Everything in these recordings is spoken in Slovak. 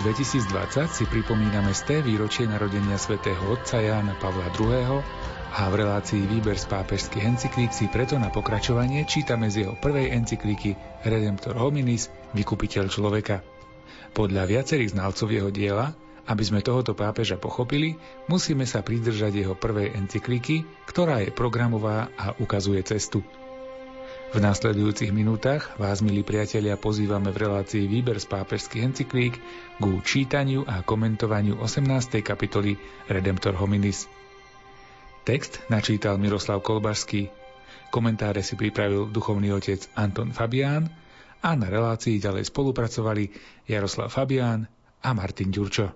2020 si pripomíname z výročie narodenia svätého otca Jána Pavla II. a v relácii výber z pápežských encyklík si preto na pokračovanie čítame z jeho prvej encykliky Redemptor hominis, vykupiteľ človeka. Podľa viacerých znalcov jeho diela aby sme tohoto pápeža pochopili, musíme sa pridržať jeho prvej encykliky, ktorá je programová a ukazuje cestu. V následujúcich minútach vás, milí priatelia, pozývame v relácii Výber z pápežských encyklík k čítaniu a komentovaniu 18. kapitoly Redemptor hominis. Text načítal Miroslav Kolbašský, komentáre si pripravil duchovný otec Anton Fabián a na relácii ďalej spolupracovali Jaroslav Fabián a Martin Ďurčo.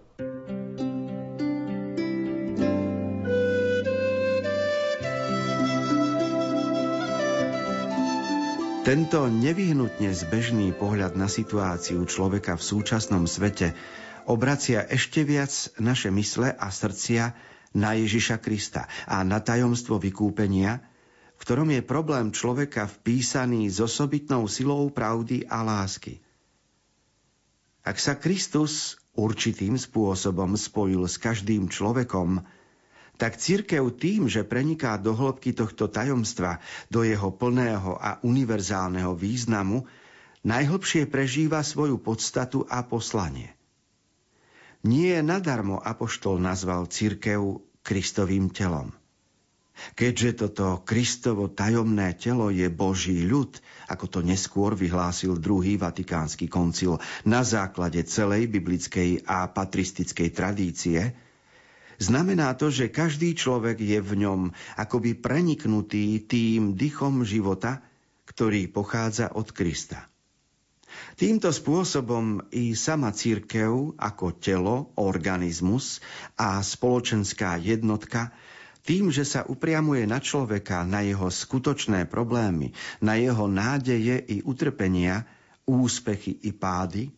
Tento nevyhnutne zbežný pohľad na situáciu človeka v súčasnom svete obracia ešte viac naše mysle a srdcia na Ježiša Krista a na tajomstvo vykúpenia, v ktorom je problém človeka vpísaný s osobitnou silou pravdy a lásky. Ak sa Kristus určitým spôsobom spojil s každým človekom, tak církev tým, že preniká do hĺbky tohto tajomstva, do jeho plného a univerzálneho významu, najhlbšie prežíva svoju podstatu a poslanie. Nie nadarmo Apoštol nazval církev Kristovým telom. Keďže toto Kristovo tajomné telo je Boží ľud, ako to neskôr vyhlásil druhý vatikánsky koncil na základe celej biblickej a patristickej tradície, Znamená to, že každý človek je v ňom akoby preniknutý tým dychom života, ktorý pochádza od Krista. Týmto spôsobom i sama církev ako telo, organizmus a spoločenská jednotka tým, že sa upriamuje na človeka, na jeho skutočné problémy, na jeho nádeje i utrpenia, úspechy i pády,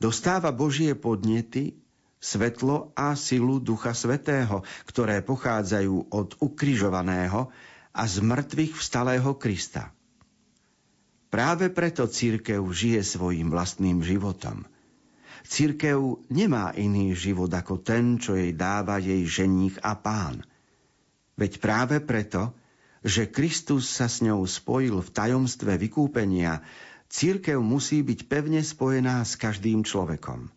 dostáva Božie podnety svetlo a silu Ducha Svetého, ktoré pochádzajú od ukrižovaného a z mŕtvych vstalého Krista. Práve preto církev žije svojim vlastným životom. Církev nemá iný život ako ten, čo jej dáva jej ženích a pán. Veď práve preto, že Kristus sa s ňou spojil v tajomstve vykúpenia, církev musí byť pevne spojená s každým človekom.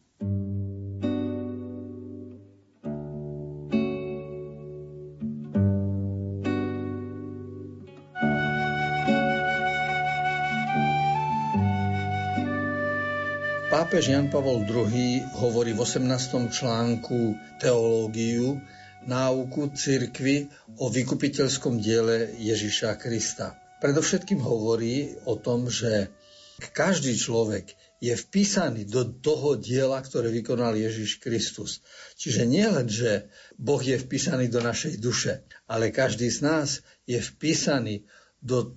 Pápež Jan Pavol II hovorí v 18. článku teológiu náuku cirkvy o vykupiteľskom diele Ježiša Krista. Predovšetkým hovorí o tom, že každý človek je vpísaný do toho diela, ktoré vykonal Ježiš Kristus. Čiže nie len, že Boh je vpísaný do našej duše, ale každý z nás je vpísaný do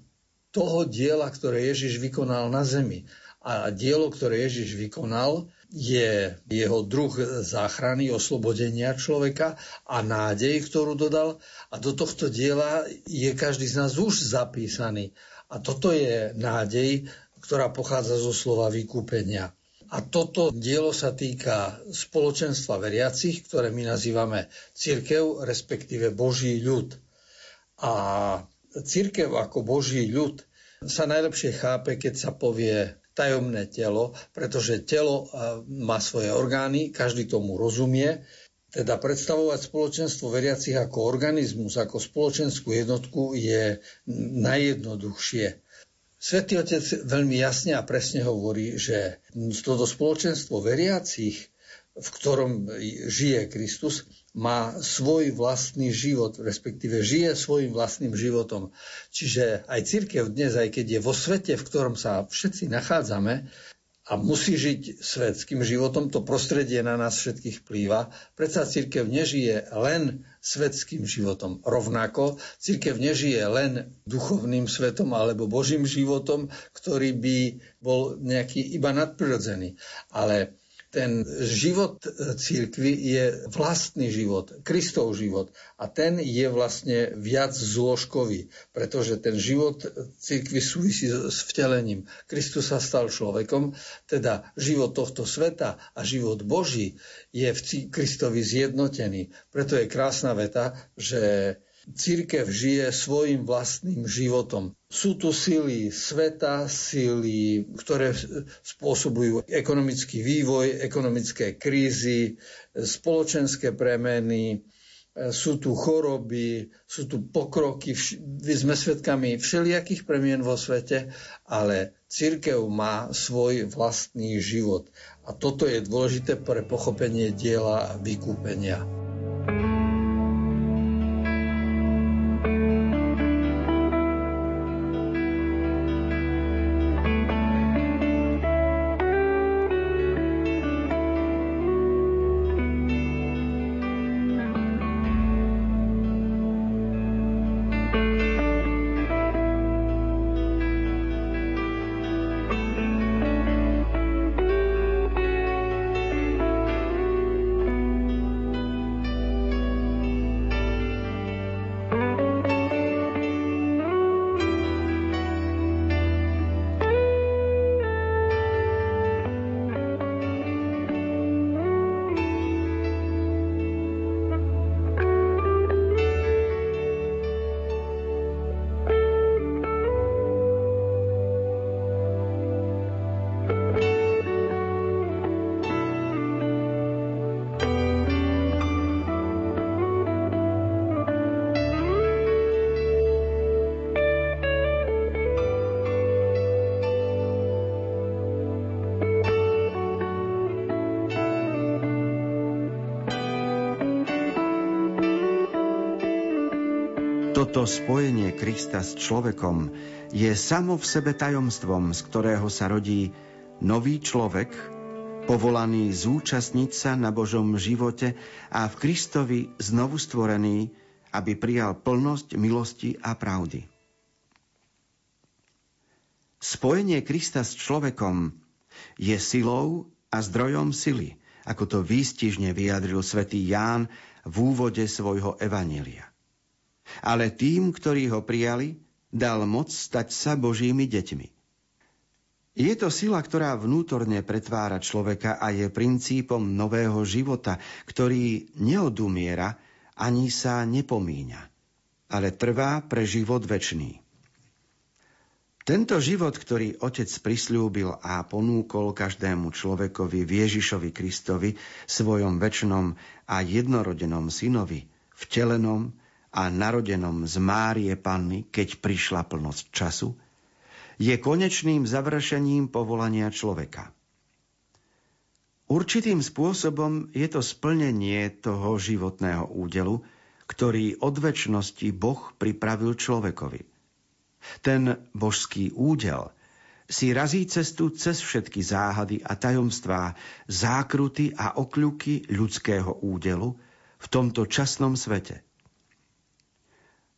toho diela, ktoré Ježiš vykonal na zemi. A dielo, ktoré Ježiš vykonal, je jeho druh záchrany, oslobodenia človeka a nádej, ktorú dodal. A do tohto diela je každý z nás už zapísaný. A toto je nádej, ktorá pochádza zo slova vykúpenia. A toto dielo sa týka spoločenstva veriacich, ktoré my nazývame církev, respektíve Boží ľud. A církev ako Boží ľud sa najlepšie chápe, keď sa povie tajomné telo, pretože telo má svoje orgány, každý tomu rozumie. Teda predstavovať spoločenstvo veriacich ako organizmus, ako spoločenskú jednotku je najjednoduchšie. Svetý Otec veľmi jasne a presne hovorí, že toto spoločenstvo veriacich, v ktorom žije Kristus, má svoj vlastný život, respektíve žije svojim vlastným životom. Čiže aj církev dnes, aj keď je vo svete, v ktorom sa všetci nachádzame a musí žiť svetským životom, to prostredie na nás všetkých plýva. Predsa církev nežije len svetským životom. Rovnako církev nežije len duchovným svetom alebo božím životom, ktorý by bol nejaký iba nadprirodzený. Ale Ten život církvy je vlastný život, Kristov život. A ten je vlastne viac zložkový, pretože ten život církvy súvisí s vtelením. Kristus sa stal človekom, teda život tohto sveta a život Boží je v Kristovi zjednotený. Preto je krásna veta, že Církev žije svojim vlastným životom. Sú tu sily sveta, sily, ktoré spôsobujú ekonomický vývoj, ekonomické krízy, spoločenské premeny, sú tu choroby, sú tu pokroky, sme svedkami všelijakých premien vo svete, ale církev má svoj vlastný život. A toto je dôležité pre pochopenie diela vykúpenia. Toto spojenie Krista s človekom je samo v sebe tajomstvom, z ktorého sa rodí nový človek, povolaný zúčastniť sa na Božom živote a v Kristovi znovu stvorený, aby prijal plnosť milosti a pravdy. Spojenie Krista s človekom je silou a zdrojom sily, ako to výstižne vyjadril svätý Ján v úvode svojho evanília ale tým, ktorí ho prijali, dal moc stať sa Božími deťmi. Je to sila, ktorá vnútorne pretvára človeka a je princípom nového života, ktorý neodumiera ani sa nepomíňa, ale trvá pre život večný. Tento život, ktorý Otec prislúbil a ponúkol každému človekovi v Ježišovi Kristovi, svojom väčšnom a jednorodenom synovi, vtelenom a narodenom z Márie Panny, keď prišla plnosť času, je konečným završením povolania človeka. Určitým spôsobom je to splnenie toho životného údelu, ktorý od väčšnosti Boh pripravil človekovi. Ten božský údel si razí cestu cez všetky záhady a tajomstvá, zákruty a okľuky ľudského údelu v tomto časnom svete –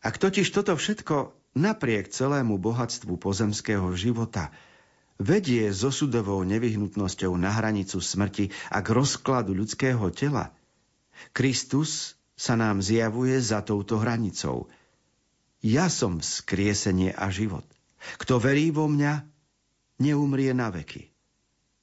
ak totiž toto všetko napriek celému bohatstvu pozemského života vedie so sudovou nevyhnutnosťou na hranicu smrti a k rozkladu ľudského tela, Kristus sa nám zjavuje za touto hranicou. Ja som skriesenie a život. Kto verí vo mňa, neumrie na veky.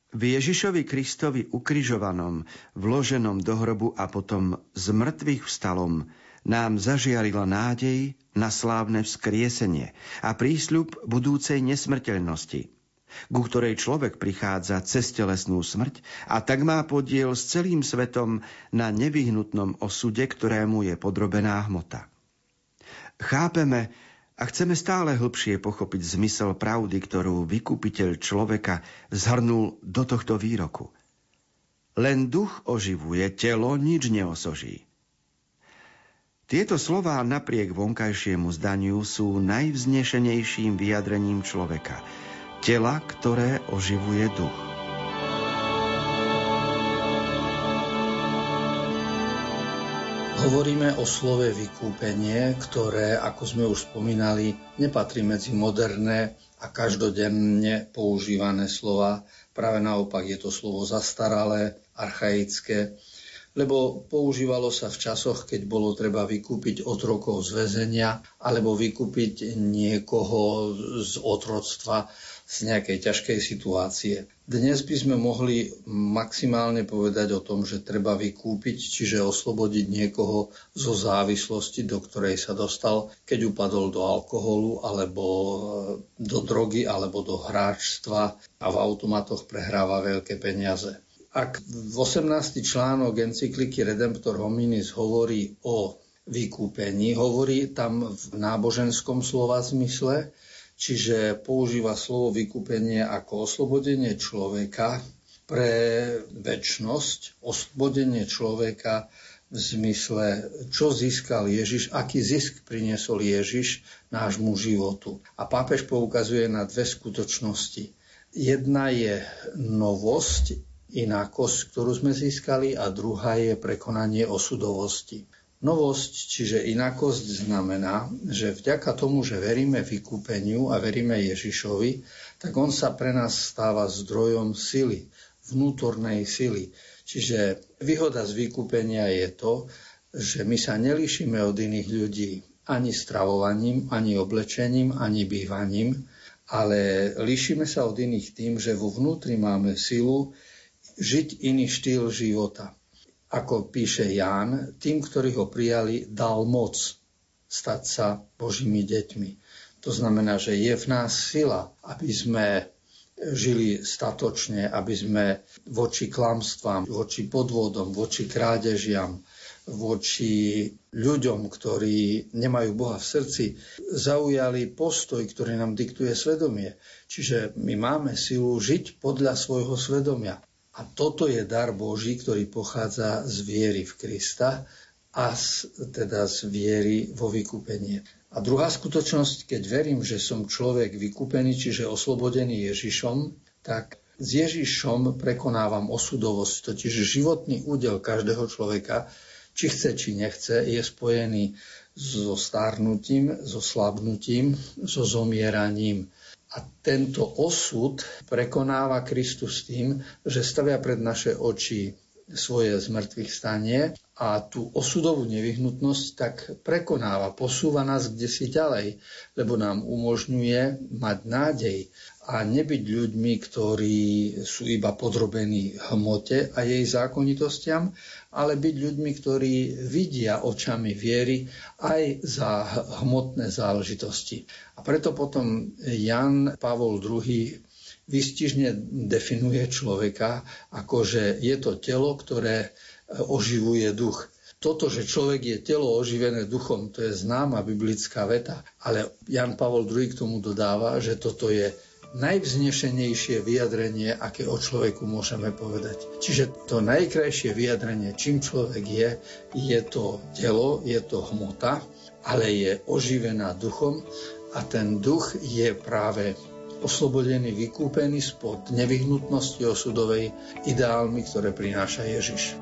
V Ježišovi Kristovi ukrižovanom, vloženom do hrobu a potom z mŕtvych vstalom, nám zažiarila nádej na slávne vzkriesenie a prísľub budúcej nesmrteľnosti, ku ktorej človek prichádza cez telesnú smrť a tak má podiel s celým svetom na nevyhnutnom osude, ktorému je podrobená hmota. Chápeme a chceme stále hlbšie pochopiť zmysel pravdy, ktorú vykupiteľ človeka zhrnul do tohto výroku. Len duch oživuje, telo nič neosoží. Tieto slová napriek vonkajšiemu zdaniu sú najvznešenejším vyjadrením človeka. Tela, ktoré oživuje duch. Hovoríme o slove vykúpenie, ktoré, ako sme už spomínali, nepatrí medzi moderné a každodenne používané slova, Práve naopak je to slovo zastaralé, archaické, lebo používalo sa v časoch, keď bolo treba vykúpiť otrokov z väzenia alebo vykúpiť niekoho z otroctva z nejakej ťažkej situácie. Dnes by sme mohli maximálne povedať o tom, že treba vykúpiť, čiže oslobodiť niekoho zo závislosti, do ktorej sa dostal, keď upadol do alkoholu, alebo do drogy, alebo do hráčstva a v automatoch prehráva veľké peniaze. Ak v 18. článok encykliky Redemptor Hominis hovorí o vykúpení, hovorí tam v náboženskom slova zmysle, čiže používa slovo vykúpenie ako oslobodenie človeka pre väčnosť, oslobodenie človeka v zmysle, čo získal Ježiš, aký zisk priniesol Ježiš nášmu životu. A pápež poukazuje na dve skutočnosti. Jedna je novosť, inakosť, ktorú sme získali a druhá je prekonanie osudovosti. Novosť, čiže inakosť, znamená, že vďaka tomu, že veríme vykúpeniu a veríme Ježišovi, tak on sa pre nás stáva zdrojom sily, vnútornej sily. Čiže výhoda z vykúpenia je to, že my sa nelíšime od iných ľudí ani stravovaním, ani oblečením, ani bývaním, ale líšime sa od iných tým, že vo vnútri máme silu žiť iný štýl života ako píše Ján, tým, ktorí ho prijali, dal moc stať sa Božími deťmi. To znamená, že je v nás sila, aby sme žili statočne, aby sme voči klamstvám, voči podvodom, voči krádežiam, voči ľuďom, ktorí nemajú Boha v srdci, zaujali postoj, ktorý nám diktuje svedomie. Čiže my máme silu žiť podľa svojho svedomia. A toto je dar Boží, ktorý pochádza z viery v Krista a z, teda z viery vo vykúpenie. A druhá skutočnosť, keď verím, že som človek vykúpený, čiže oslobodený Ježišom, tak s Ježišom prekonávam osudovosť, totiž životný údel každého človeka, či chce, či nechce, je spojený so stárnutím, so slabnutím, so zomieraním. A tento osud prekonáva Kristus tým, že stavia pred naše oči svoje zmrtvých stanie a tú osudovú nevyhnutnosť tak prekonáva, posúva nás kde si ďalej, lebo nám umožňuje mať nádej a nebyť ľuďmi, ktorí sú iba podrobení hmote a jej zákonitostiam, ale byť ľuďmi, ktorí vidia očami viery aj za hmotné záležitosti. A preto potom Jan Pavol II vystižne definuje človeka ako, že je to telo, ktoré oživuje duch. Toto, že človek je telo oživené duchom, to je známa biblická veta, ale Jan Pavol II k tomu dodáva, že toto je najvznešenejšie vyjadrenie, aké o človeku môžeme povedať. Čiže to najkrajšie vyjadrenie, čím človek je, je to telo, je to hmota, ale je oživená duchom a ten duch je práve oslobodený, vykúpený spod nevyhnutnosti osudovej ideálmi, ktoré prináša Ježiš.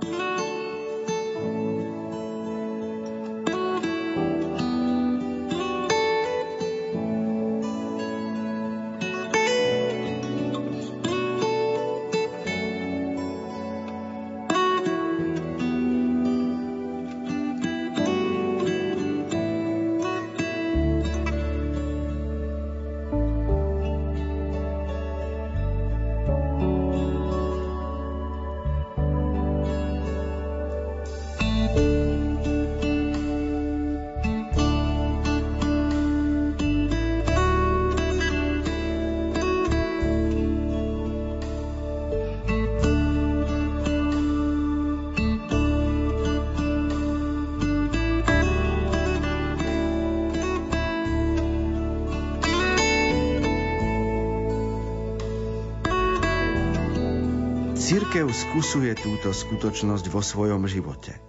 Cirkev skúsuje túto skutočnosť vo svojom živote.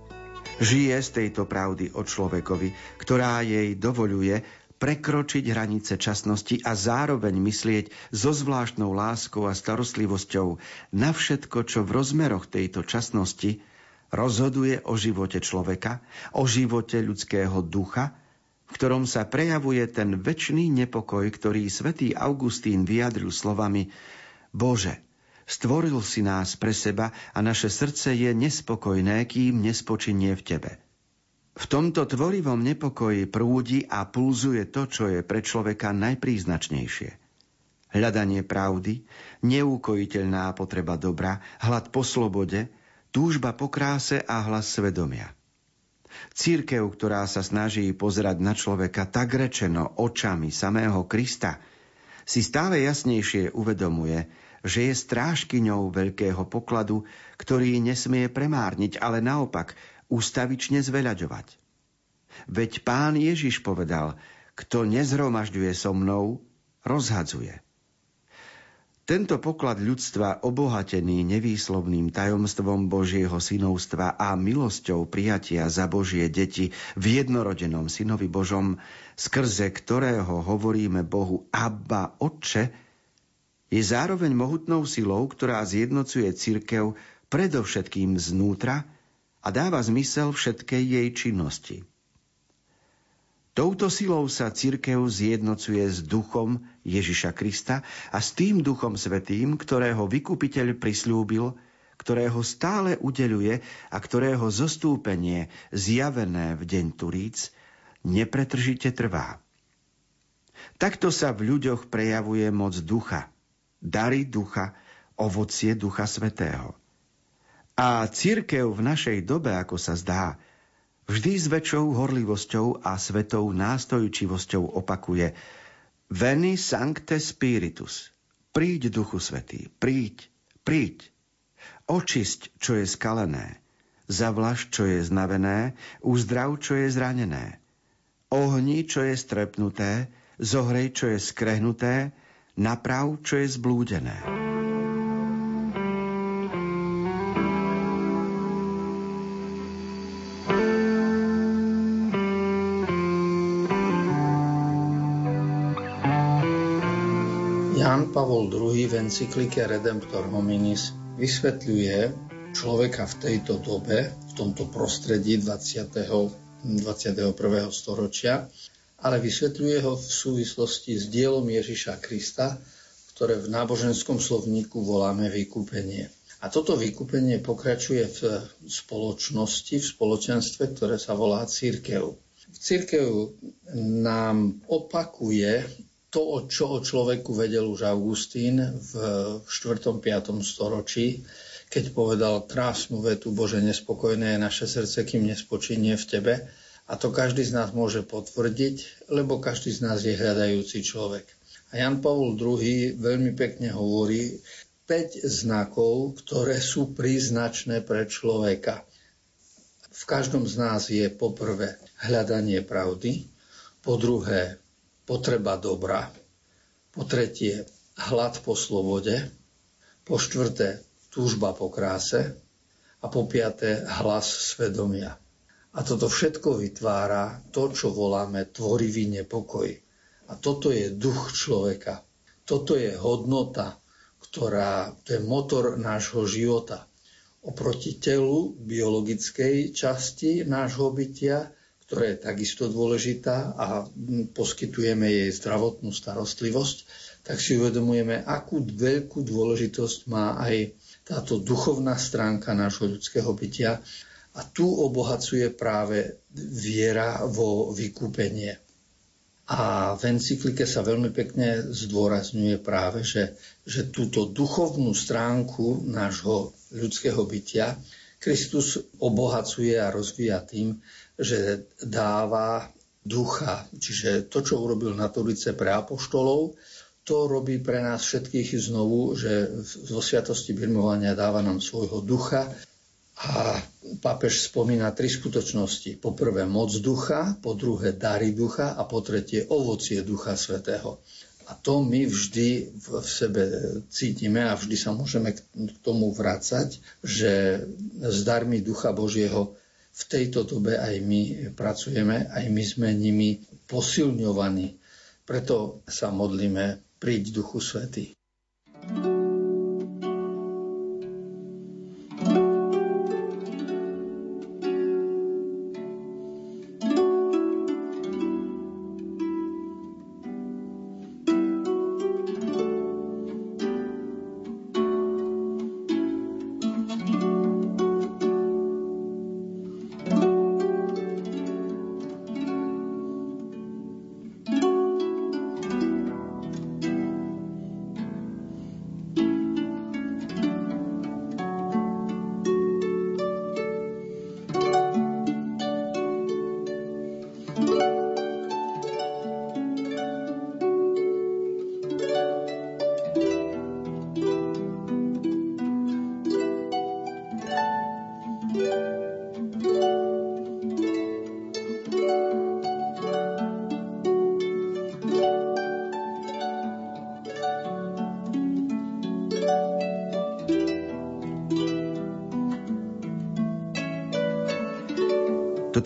Žije z tejto pravdy o človekovi, ktorá jej dovoluje prekročiť hranice časnosti a zároveň myslieť so zvláštnou láskou a starostlivosťou na všetko, čo v rozmeroch tejto časnosti rozhoduje o živote človeka, o živote ľudského ducha, v ktorom sa prejavuje ten väčší nepokoj, ktorý svätý Augustín vyjadril slovami Bože, Stvoril si nás pre seba a naše srdce je nespokojné, kým nespočinie v Tebe. V tomto tvorivom nepokoji prúdi a pulzuje to, čo je pre človeka najpríznačnejšie. Hľadanie pravdy, neúkojiteľná potreba dobra, hlad po slobode, túžba po kráse a hlas svedomia. Církev, ktorá sa snaží pozerať na človeka tak rečeno očami samého Krista, si stále jasnejšie uvedomuje, že je strážkyňou veľkého pokladu, ktorý nesmie premárniť, ale naopak ústavične zveľaďovať. Veď pán Ježiš povedal, kto nezhromažďuje so mnou, rozhadzuje. Tento poklad ľudstva, obohatený nevýslovným tajomstvom Božieho synovstva a milosťou prijatia za Božie deti v jednorodenom synovi Božom, skrze ktorého hovoríme Bohu Abba, Otče, je zároveň mohutnou silou, ktorá zjednocuje cirkev predovšetkým znútra a dáva zmysel všetkej jej činnosti. Touto silou sa cirkev zjednocuje s duchom Ježiša Krista a s tým duchom svetým, ktorého vykupiteľ prislúbil, ktorého stále udeluje a ktorého zostúpenie zjavené v deň Turíc nepretržite trvá. Takto sa v ľuďoch prejavuje moc ducha, dary ducha, ovocie ducha svetého. A církev v našej dobe, ako sa zdá, vždy s väčšou horlivosťou a svetou nástojčivosťou opakuje Veni Sancte Spiritus. Príď, Duchu Svetý, príď, príď. Očisť, čo je skalené, zavlaž, čo je znavené, uzdrav, čo je zranené. Ohni, čo je strepnuté, zohrej, čo je skrehnuté, naprav, čo je zblúdené. Jan Pavol II v encyklike Redemptor hominis vysvetľuje človeka v tejto dobe, v tomto prostredí 20. 21. storočia, ale vysvetľuje ho v súvislosti s dielom Ježiša Krista, ktoré v náboženskom slovníku voláme vykúpenie. A toto vykúpenie pokračuje v spoločnosti, v spoločenstve, ktoré sa volá církev. Církev nám opakuje to, čo o človeku vedel už Augustín v 4. 5. storočí, keď povedal krásnu vetu Bože, nespokojné je naše srdce, kým nespočinie v Tebe. A to každý z nás môže potvrdiť, lebo každý z nás je hľadajúci človek. A Jan Pavol II veľmi pekne hovorí 5 znakov, ktoré sú príznačné pre človeka. V každom z nás je poprvé hľadanie pravdy, po druhé potreba dobra, po tretie hlad po slobode, po štvrté túžba po kráse a po piaté hlas svedomia. A toto všetko vytvára to, čo voláme tvorivý nepokoj. A toto je duch človeka. Toto je hodnota, ktorá, to je motor nášho života. Oproti telu biologickej časti nášho bytia ktorá je takisto dôležitá a poskytujeme jej zdravotnú starostlivosť, tak si uvedomujeme, akú veľkú dôležitosť má aj táto duchovná stránka nášho ľudského bytia a tu obohacuje práve viera vo vykúpenie. A v encyklike sa veľmi pekne zdôrazňuje práve, že, že túto duchovnú stránku nášho ľudského bytia Kristus obohacuje a rozvíja tým, že dáva ducha. Čiže to, čo urobil na Turice pre apoštolov, to robí pre nás všetkých znovu, že zo Sviatosti birmovania dáva nám svojho ducha a pápež spomína tri skutočnosti. Po prvé moc ducha, po druhé dary ducha a po tretie ovocie ducha svetého. A to my vždy v sebe cítime a vždy sa môžeme k tomu vrácať, že s darmi Ducha Božieho v tejto dobe aj my pracujeme, aj my sme nimi posilňovaní. Preto sa modlíme, príď Duchu Svetý.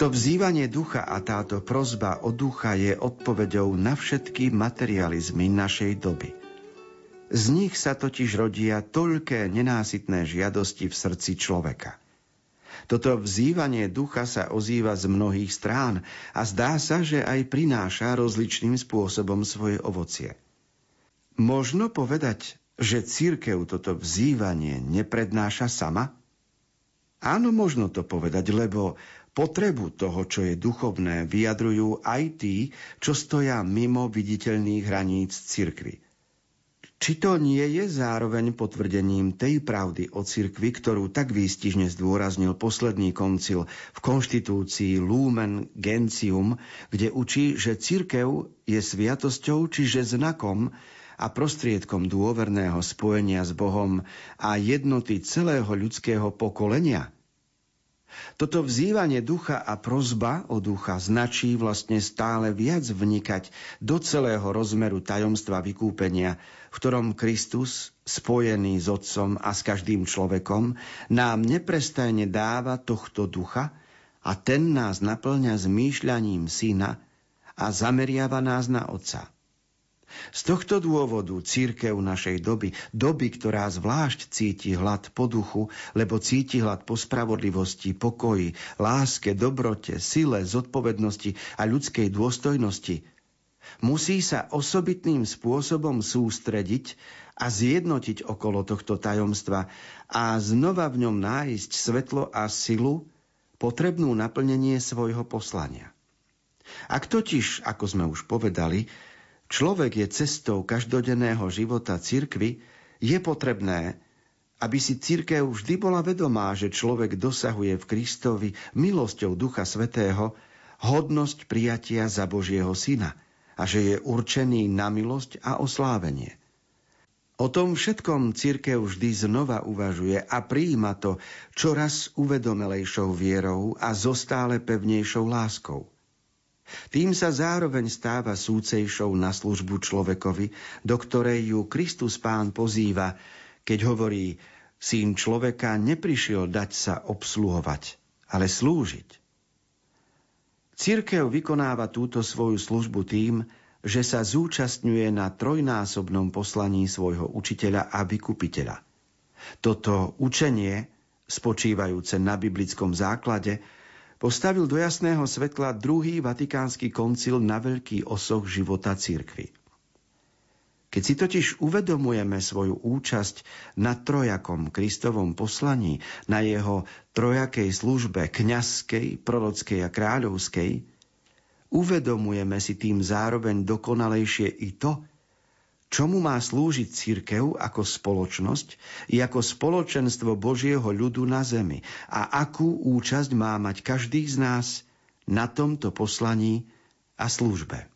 Toto vzývanie ducha a táto prozba o ducha je odpovedou na všetky materializmy našej doby. Z nich sa totiž rodia toľké nenásytné žiadosti v srdci človeka. Toto vzývanie ducha sa ozýva z mnohých strán a zdá sa, že aj prináša rozličným spôsobom svoje ovocie. Možno povedať, že církev toto vzývanie neprednáša sama? Áno, možno to povedať, lebo Potrebu toho, čo je duchovné, vyjadrujú aj tí, čo stoja mimo viditeľných hraníc cirkvy. Či to nie je zároveň potvrdením tej pravdy o cirkvi, ktorú tak výstižne zdôraznil posledný koncil v konštitúcii Lumen Gentium, kde učí, že cirkev je sviatosťou, čiže znakom a prostriedkom dôverného spojenia s Bohom a jednoty celého ľudského pokolenia – toto vzývanie ducha a prozba o ducha značí vlastne stále viac vnikať do celého rozmeru tajomstva vykúpenia, v ktorom Kristus, spojený s Otcom a s každým človekom, nám neprestajne dáva tohto ducha a ten nás naplňa zmýšľaním syna a zameriava nás na Otca. Z tohto dôvodu církev našej doby, doby, ktorá zvlášť cíti hlad po duchu, lebo cíti hlad po spravodlivosti, pokoji, láske, dobrote, sile, zodpovednosti a ľudskej dôstojnosti, musí sa osobitným spôsobom sústrediť a zjednotiť okolo tohto tajomstva a znova v ňom nájsť svetlo a silu, potrebnú naplnenie svojho poslania. Ak totiž, ako sme už povedali, človek je cestou každodenného života cirkvy, je potrebné, aby si církev vždy bola vedomá, že človek dosahuje v Kristovi milosťou Ducha Svetého hodnosť prijatia za Božieho Syna a že je určený na milosť a oslávenie. O tom všetkom církev vždy znova uvažuje a prijíma to čoraz uvedomelejšou vierou a zostále pevnejšou láskou. Tým sa zároveň stáva súcejšou na službu človekovi, do ktorej ju Kristus Pán pozýva, keď hovorí, syn človeka neprišiel dať sa obsluhovať, ale slúžiť. Církev vykonáva túto svoju službu tým, že sa zúčastňuje na trojnásobnom poslaní svojho učiteľa a vykupiteľa. Toto učenie, spočívajúce na biblickom základe, postavil do jasného svetla druhý vatikánsky koncil na veľký osoch života cirkvy. Keď si totiž uvedomujeme svoju účasť na trojakom Kristovom poslaní, na jeho trojakej službe kňazskej, prorockej a kráľovskej, uvedomujeme si tým zároveň dokonalejšie i to, čomu má slúžiť církev ako spoločnosť i ako spoločenstvo Božieho ľudu na zemi a akú účasť má mať každý z nás na tomto poslaní a službe.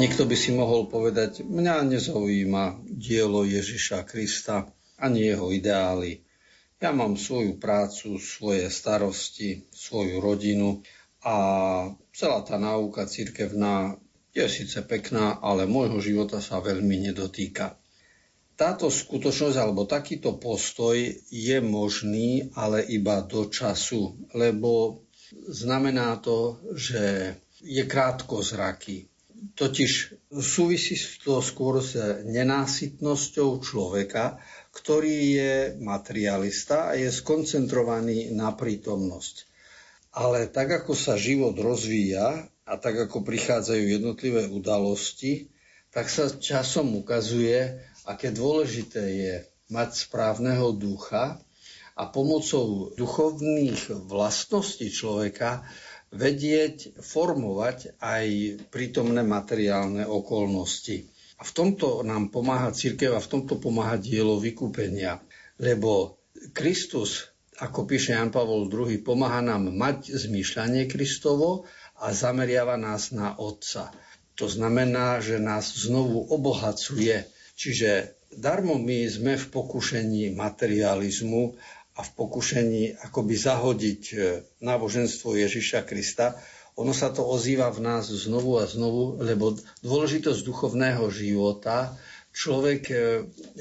Niekto by si mohol povedať, mňa nezaujíma dielo Ježiša Krista ani jeho ideály. Ja mám svoju prácu, svoje starosti, svoju rodinu a celá tá náuka cirkevná je síce pekná, ale môjho života sa veľmi nedotýka. Táto skutočnosť alebo takýto postoj je možný, ale iba do času, lebo znamená to, že je krátko zraky, Totiž súvisí to skôr s nenásytnosťou človeka, ktorý je materialista a je skoncentrovaný na prítomnosť. Ale tak, ako sa život rozvíja a tak, ako prichádzajú jednotlivé udalosti, tak sa časom ukazuje, aké dôležité je mať správneho ducha a pomocou duchovných vlastností človeka vedieť formovať aj prítomné materiálne okolnosti. A v tomto nám pomáha církev a v tomto pomáha dielo vykúpenia. Lebo Kristus, ako píše Jan Pavol II, pomáha nám mať zmýšľanie Kristovo a zameriava nás na Otca. To znamená, že nás znovu obohacuje. Čiže darmo my sme v pokušení materializmu a v pokušení akoby zahodiť e, náboženstvo Ježiša Krista, ono sa to ozýva v nás znovu a znovu, lebo dôležitosť duchovného života človek e,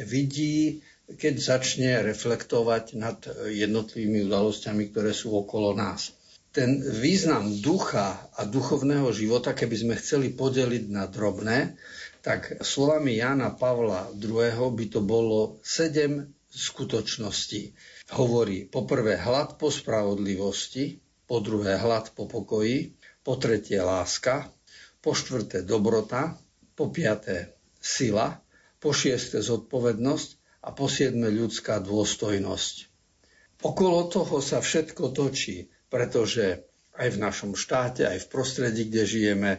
vidí, keď začne reflektovať nad jednotlivými udalosťami, ktoré sú okolo nás. Ten význam ducha a duchovného života, keby sme chceli podeliť na drobné, tak slovami Jana Pavla II. by to bolo sedem skutočností hovorí poprvé hlad po spravodlivosti, po druhé hlad po pokoji, po tretie láska, po štvrté dobrota, po piaté sila, po šiesté zodpovednosť a po siedme ľudská dôstojnosť. Okolo toho sa všetko točí, pretože aj v našom štáte, aj v prostredí, kde žijeme,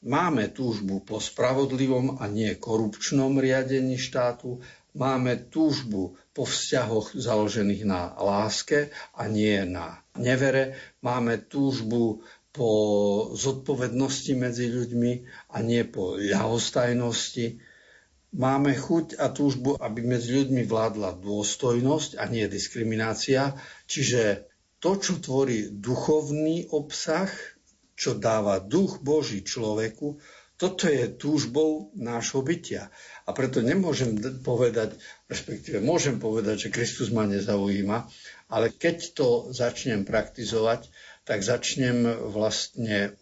máme túžbu po spravodlivom a nie korupčnom riadení štátu, máme túžbu po vzťahoch založených na láske a nie na nevere. Máme túžbu po zodpovednosti medzi ľuďmi a nie po ľahostajnosti. Máme chuť a túžbu, aby medzi ľuďmi vládla dôstojnosť a nie diskriminácia. Čiže to, čo tvorí duchovný obsah, čo dáva duch Boží človeku, toto je túžbou nášho bytia. A preto nemôžem povedať, respektíve môžem povedať, že Kristus ma nezaujíma, ale keď to začnem praktizovať, tak začnem vlastne,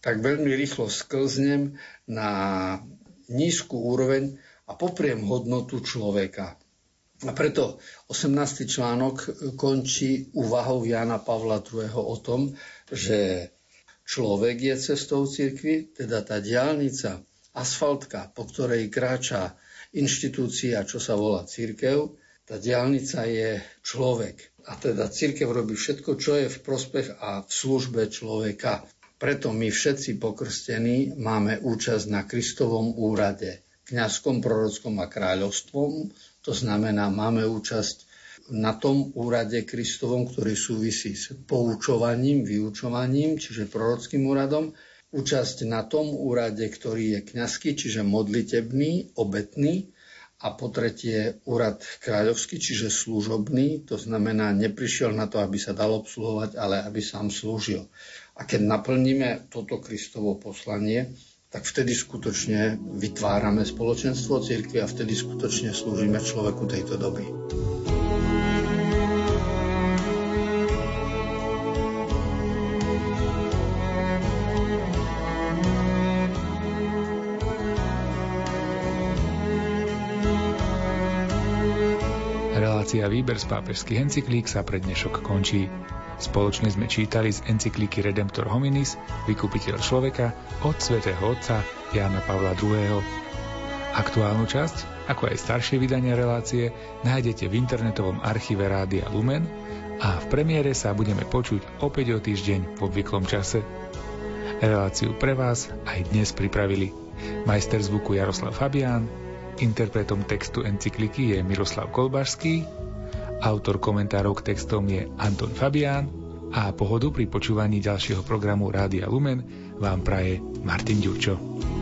tak veľmi rýchlo sklznem na nízku úroveň a popriem hodnotu človeka. A preto 18. článok končí úvahou Jana Pavla II. o tom, že Človek je cestou cirkvi, teda tá diálnica, asfaltka, po ktorej kráča inštitúcia, čo sa volá církev, tá diálnica je človek. A teda církev robí všetko, čo je v prospech a v službe človeka. Preto my všetci pokrstení máme účasť na Kristovom úrade, kňazskom, prorockom a kráľovstvom. To znamená, máme účasť na tom úrade Kristovom, ktorý súvisí s poučovaním, vyučovaním, čiže prorockým úradom, účasť na tom úrade, ktorý je kňazský, čiže modlitebný, obetný, a po tretie úrad kráľovský, čiže služobný, to znamená, neprišiel na to, aby sa dal obsluhovať, ale aby sám slúžil. A keď naplníme toto Kristovo poslanie, tak vtedy skutočne vytvárame spoločenstvo církvy a vtedy skutočne slúžime človeku tejto doby. Relácia Výber z pápežských encyklík sa pre dnešok končí. Spoločne sme čítali z encyklíky Redemptor Hominis, vykupiteľ človeka, od svätého Otca Jána Pavla II. Aktuálnu časť, ako aj staršie vydania relácie, nájdete v internetovom archíve Rádia Lumen a v premiére sa budeme počuť opäť o týždeň v obvyklom čase. Reláciu pre vás aj dnes pripravili majster zvuku Jaroslav Fabián, Interpretom textu encykliky je Miroslav Kolbašský, autor komentárov k textom je Anton Fabián a pohodu pri počúvaní ďalšieho programu Rádia Lumen vám praje Martin Ďurčo.